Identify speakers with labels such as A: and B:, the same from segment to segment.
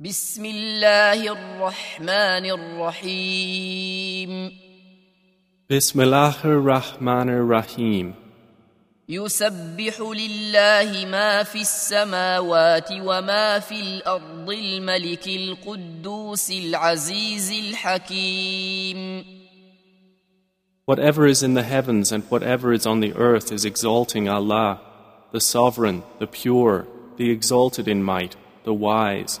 A: بسم الله الرحمن الرحيم
B: Bismillahir Rahmanir Rahim.
A: يسبح لله ما في السماوات وما في الارض الملك القدوس العزيز الحكيم
B: Whatever is in the heavens and whatever is on the earth is exalting Allah, the Sovereign, the Pure, the Exalted in might, the Wise.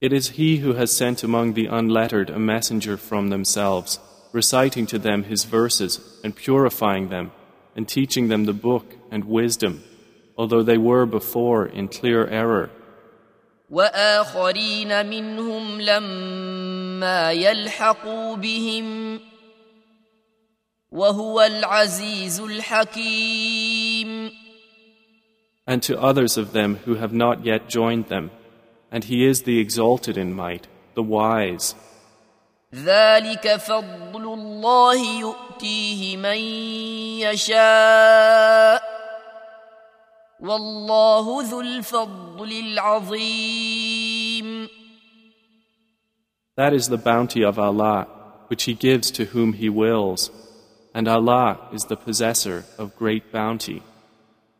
B: It is He who has sent among the unlettered a messenger from themselves, reciting to them His verses and purifying them, and teaching them the book and wisdom, although they were before in clear error.
A: واخرين منهم لما يلحقوا بهم وهو العزيز الحكيم
B: And to others of them who have not yet joined them, and He is the exalted in might, the wise.
A: ذلك فضل الله يؤتيه من يشاء والله ذو الفضل العظيم
B: That is the bounty of Allah, which He gives to whom He wills, and Allah is the possessor of great bounty.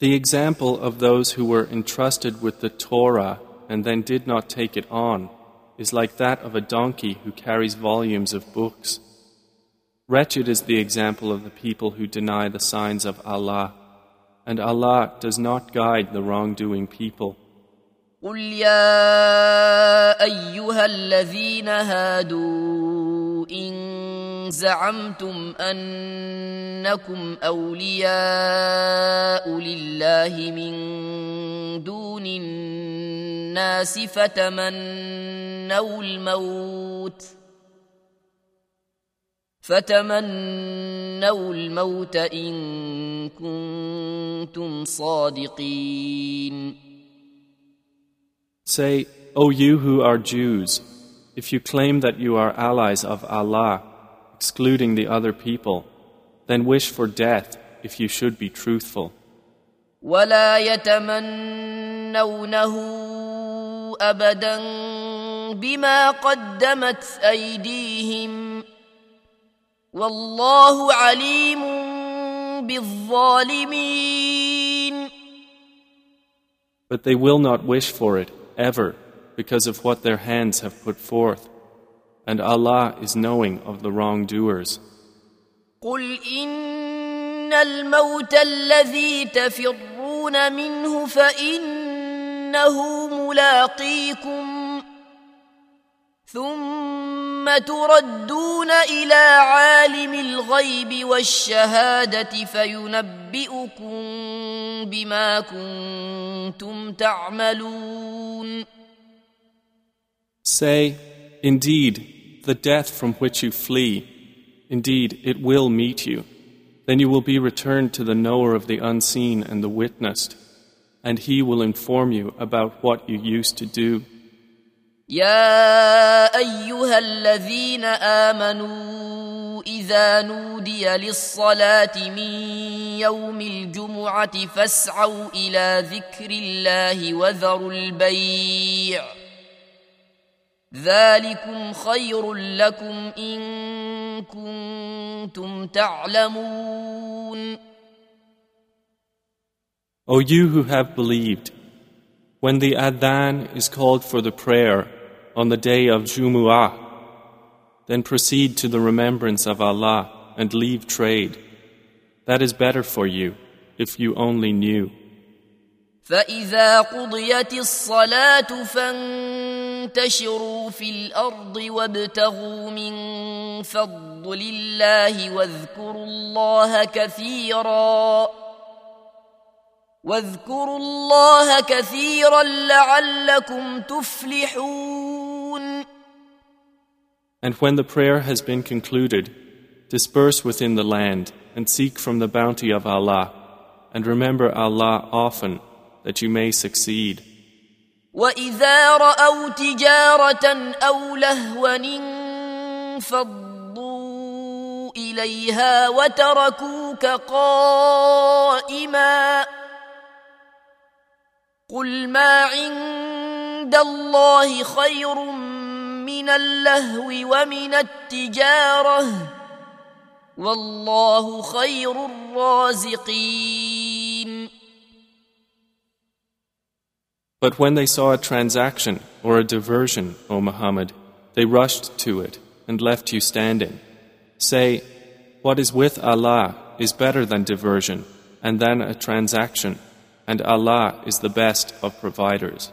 B: The example of those who were entrusted with the Torah and then did not take it on is like that of a donkey who carries volumes of books. Wretched is the example of the people who deny the signs of Allah, and Allah does not guide the wrongdoing people.
A: قل يا ايها الذين هادوا ان زعمتم أنكم أولياء لله من دون الناس فتمنوا الموت فتمنوا الموت إن كنتم صادقين.
B: Say, O you who are Jews, if you claim that you are allies of Allah, excluding the other people, then wish for death if you should be truthful.
A: ولا يتمنونه ابدا بما قدمت ايديهم والله عليم بالظالمين
B: But they will not wish for it ever because of what their hands have put forth, and Allah is knowing of the wrongdoers.
A: قل ان الموت الذي تفرون منه فانه ملاقيكم ثم تردون الى عالم الغيب والشهاده فينبئكم بما كنتم تعملون
B: Say, Indeed, the death from which you flee, indeed, it will meet you. Then you will be returned to the knower of the unseen and the witnessed, and he will inform you about what you used to do.
A: يا ايها الذين امنوا اذا نودي للصلاه من يوم الجمعه فاسعوا الى ذكر الله وذروا البيع ذلكم خير لكم ان كنتم تعلمون
B: O you who have believed, when the adhan is called for the prayer on the day of Jumu'ah, Then proceed to the remembrance of Allah and leave trade. That is better for you if you only knew.
A: فإذا قضيت الصلاة فانتشروا في الأرض وابتغوا من فضل الله واذكروا الله كثيرا واذكروا الله كثيرا لعلكم تفلحون
B: And when the prayer has been concluded, disperse within the land and seek from the bounty of Allah and remember Allah often that you may succeed.
A: وإذا رأوا تجارة أو لهوا إليها وتركوك قائما قل ما عند الله خير من اللهو ومن التجارة والله خير الرازقين
B: But when they saw a transaction or a diversion, O Muhammad, they rushed to it and left you standing. Say, what is with Allah is better than diversion and than a transaction, and Allah is the best of providers.